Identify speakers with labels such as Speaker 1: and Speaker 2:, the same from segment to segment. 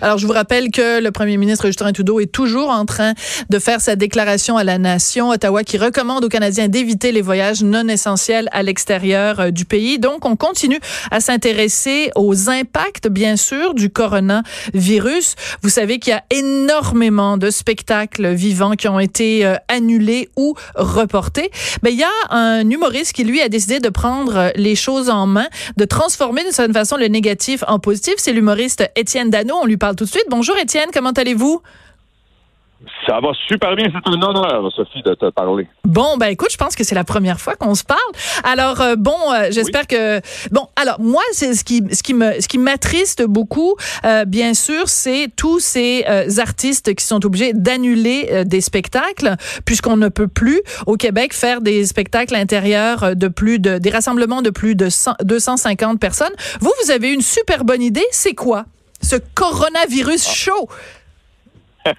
Speaker 1: Alors, je vous rappelle que le premier ministre Justin Trudeau est toujours en train de faire sa déclaration à la nation. Ottawa qui recommande aux Canadiens d'éviter les voyages non essentiels à l'extérieur euh, du pays. Donc, on continue à s'intéresser aux impacts, bien sûr, du coronavirus. Vous savez qu'il y a énormément de spectacles vivants qui ont été euh, annulés ou reportés. Mais il y a un humoriste qui, lui, a décidé de prendre les choses en main, de transformer d'une certaine façon le négatif en positif. C'est l'humoriste Étienne Dano. On lui parle tout de suite. Bonjour Étienne, comment allez-vous?
Speaker 2: Ça va super bien. C'est un honneur, Sophie, de te parler.
Speaker 1: Bon, ben écoute, je pense que c'est la première fois qu'on se parle. Alors euh, bon, euh, j'espère que bon. Alors moi, c'est ce qui ce qui me ce qui m'attriste beaucoup, euh, bien sûr, c'est tous ces artistes qui sont obligés d'annuler des spectacles puisqu'on ne peut plus au Québec faire des spectacles intérieurs de plus de des rassemblements de plus de 100, 250 personnes. Vous, vous avez une super bonne idée. C'est quoi? Ce coronavirus chaud?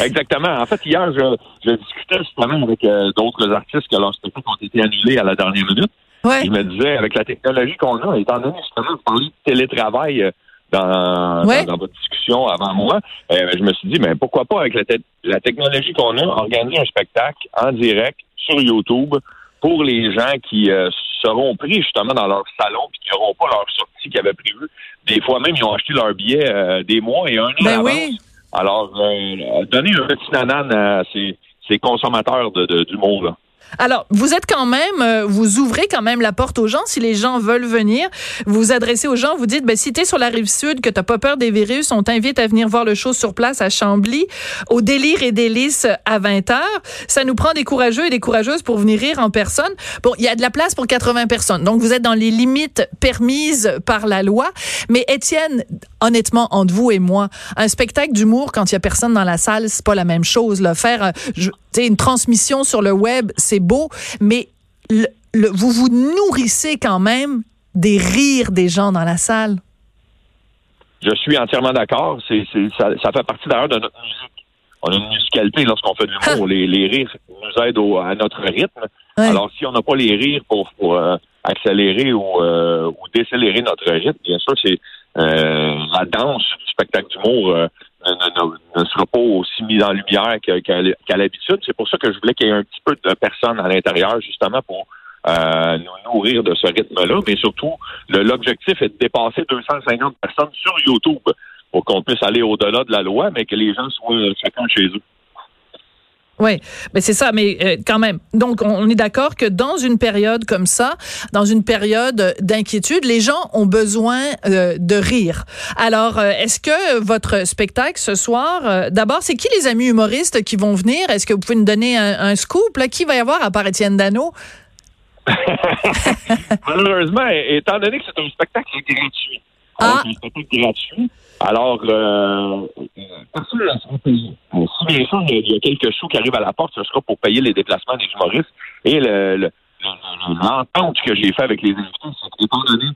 Speaker 2: Exactement. En fait, hier, je, je discutais justement avec euh, d'autres artistes que leurs spectacles ont été annulés à la dernière minute.
Speaker 1: Ouais.
Speaker 2: Je me disais, avec la technologie qu'on a, étant donné justement de parler de télétravail euh, dans,
Speaker 1: Ouais.
Speaker 2: dans, dans votre discussion avant moi, euh, je me suis dit, mais pourquoi pas avec la, te- la technologie qu'on a, organiser un spectacle en direct sur YouTube pour les gens qui seront pris justement dans leur salon puis qui n'auront pas leur qu'ils avaient prévue. Des fois même, ils ont acheté leur billet euh, des mois et un an
Speaker 1: Ben oui.
Speaker 2: Alors, euh, donner un petit nanan à ces, ces consommateurs de, de, d'humour, là.
Speaker 1: Alors, vous êtes quand même, euh, vous ouvrez quand même la porte aux gens. Si les gens veulent venir, vous vous adressez aux gens, vous dites, ben, si t'es sur la rive sud, que t'as pas peur des virus, on t'invite à venir voir le show sur place à Chambly, au Délire et Délices à 20 h Ça nous prend des courageux et des courageuses pour venir rire en personne. Bon, il y a de la place pour 80 personnes. Donc, vous êtes dans les limites permises par la loi. Mais Étienne, honnêtement, entre vous et moi, un spectacle d'humour quand il y a personne dans la salle, c'est pas la même chose. Là. Faire euh, je- tu sais, une transmission sur le web, c'est beau, mais le- le- vous vous nourrissez quand même des rires des gens dans la salle.
Speaker 2: Je suis entièrement d'accord. C'est, ça, ça fait partie d'ailleurs de notre musique. On a une musicalité lorsqu'on fait de l'humour. les, les rires nous aident au- à notre rythme.
Speaker 1: Ouais.
Speaker 2: Alors, si on n'a pas les rires pour, pour, euh, accélérer ou, euh, ou décélérer notre rythme, bien sûr, c'est la danse du spectacle d'humour euh, ne, ne- sera pas aussi mise en lumière qu'à, l'habitude. C'est pour ça que je voulais qu'il y ait un petit peu de personnes à l'intérieur, justement, pour euh, nous nourrir de ce rythme-là. Mais surtout, l'objectif est de dépasser 250 personnes sur YouTube pour qu'on puisse aller au-delà de la loi, mais que les gens soient euh, chacun chez eux.
Speaker 1: Oui, mais c'est ça, mais euh, quand même. Donc, on, est d'accord que dans une période comme ça, dans une période d'inquiétude, les gens ont besoin euh, de rire. Alors, euh, est-ce que votre spectacle ce soir, d'abord, c'est qui les amis humoristes qui vont venir? Est-ce que vous pouvez nous donner un, un scoop? Là? Qui va y avoir à part Étienne Dano?
Speaker 2: Malheureusement, étant donné que c'est un spectacle gratuit,
Speaker 1: Ah.
Speaker 2: un spectacle gratuit, alors euh, euh, personne ne sera payé. Si bien sûr, il y a- quelques sous qui arrivent à la porte, ce sera pour payer les déplacements des humoristes. Et le- le- le- l'entente que j'ai fait avec les invités, c'est qu'étant donné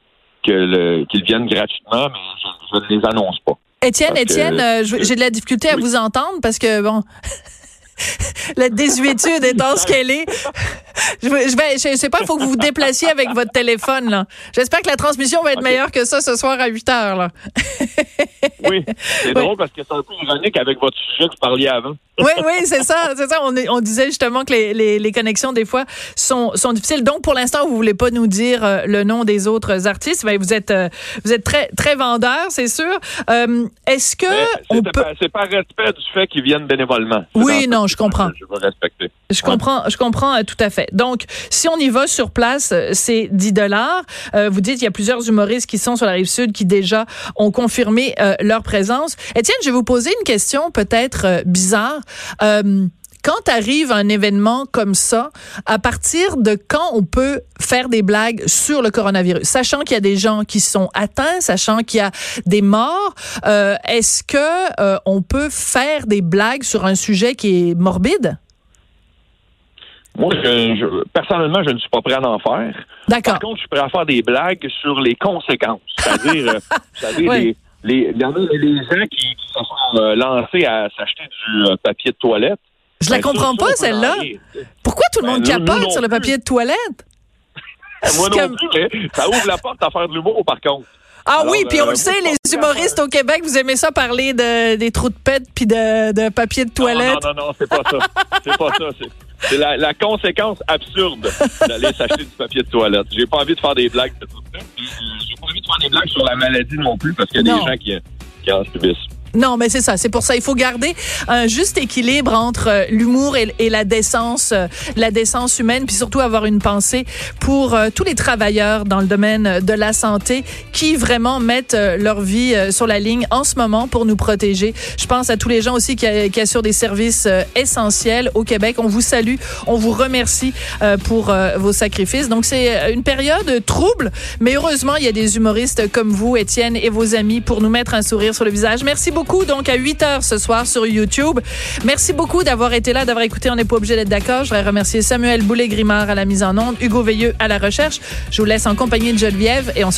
Speaker 2: qu'ils viennent gratuitement, mais je, je ne les annonce pas.
Speaker 1: Étienne, Étienne, euh, j'ai de la difficulté à
Speaker 2: Oui.
Speaker 1: vous entendre parce que, bon, la désuétude étant ce qu'elle est, je, vais- je sais pas, il faut que vous vous déplaciez avec votre téléphone, là. J'espère que la transmission va être meilleure que ça ce soir à 8 heures, là.
Speaker 2: Oui, c'est drôle parce que c'est un peu ironique avec votre sujet que vous parliez avant.
Speaker 1: Oui, oui, c'est ça, c'est ça. On, on disait justement que les, les, les connexions, des fois, sont, sont difficiles. Donc, pour l'instant, vous voulez pas nous dire euh, le nom des autres artistes. Ben, vous êtes, euh, vous êtes très, très vendeur, c'est sûr. Euh, Est-ce que on
Speaker 2: c'est
Speaker 1: peut...
Speaker 2: c'est pas respect du fait qu'ils viennent bénévolement.
Speaker 1: Oui, non, je comprends.
Speaker 2: Je veux respecter.
Speaker 1: Je comprends, je comprends euh, tout à fait. Donc, si on y va sur place, c'est 10 dollars. Euh, vous dites qu'il y a plusieurs humoristes qui sont sur la rive sud qui déjà ont confirmé euh, leur présence. Étienne, je vais vous poser une question peut-être euh, bizarre. Euh, quand arrive un événement comme ça, à partir de quand on peut faire des blagues sur le coronavirus, sachant qu'il y a des gens qui sont atteints, sachant qu'il y a des morts, euh, est-ce que euh, on peut faire des blagues sur un sujet qui est morbide?
Speaker 2: Moi, je, je- personnellement, je ne suis pas prêt à en faire.
Speaker 1: D'accord.
Speaker 2: Par contre, je suis prêt à faire des blagues sur les conséquences. C'est-à-dire, euh,
Speaker 1: Oui.
Speaker 2: les, les, les gens qui, euh, lancés à s'acheter du euh, papier de toilette.
Speaker 1: Je la
Speaker 2: Ben,
Speaker 1: comprends
Speaker 2: ça,
Speaker 1: pas celle-là. Pourquoi tout le
Speaker 2: Ben,
Speaker 1: monde capote sur le papier de toilette?
Speaker 2: Moi non
Speaker 1: comme-
Speaker 2: plus, mais ça ouvre la porte à faire de l'humour, par contre.
Speaker 1: Ah
Speaker 2: Alors,
Speaker 1: oui, puis on
Speaker 2: euh,
Speaker 1: le sait, les humoristes au Québec, vous aimez ça parler de, des trous de pète puis de, de papier de toilette.
Speaker 2: Non, non, non, non, c'est pas ça. C'est pas ça. C'est, la, la conséquence absurde d'aller s'acheter du papier de toilette. J'ai pas envie de faire des blagues de tout ça. Puis, J'ai pas envie de faire des blagues sur la maladie non plus parce qu'il y a
Speaker 1: Non.
Speaker 2: des gens qui, qui en subissent.
Speaker 1: Non, mais c'est ça. C'est pour ça. Il faut garder un juste équilibre entre euh, l'humour et, la décence, euh, la décence humaine, puis surtout avoir une pensée pour euh, tous les travailleurs dans le domaine de la santé qui vraiment mettent leur vie sur la ligne en ce moment pour nous protéger. Je pense à tous les gens aussi qui, qui assurent des services essentiels au Québec. On vous salue, on vous remercie pour vos sacrifices. Donc c'est une période trouble, mais heureusement il y a des humoristes comme vous, Étienne, et vos amis pour nous mettre un sourire sur le visage. Merci beaucoup. Donc à 8 heures ce soir sur YouTube. Merci beaucoup d'avoir été là, d'avoir écouté. On n'est pas obligé d'être d'accord. Je voudrais remercier Samuel Boulet-Grimard à la mise en onde, Hugo Veilleux à la recherche. Je vous laisse en compagnie de Geneviève et on se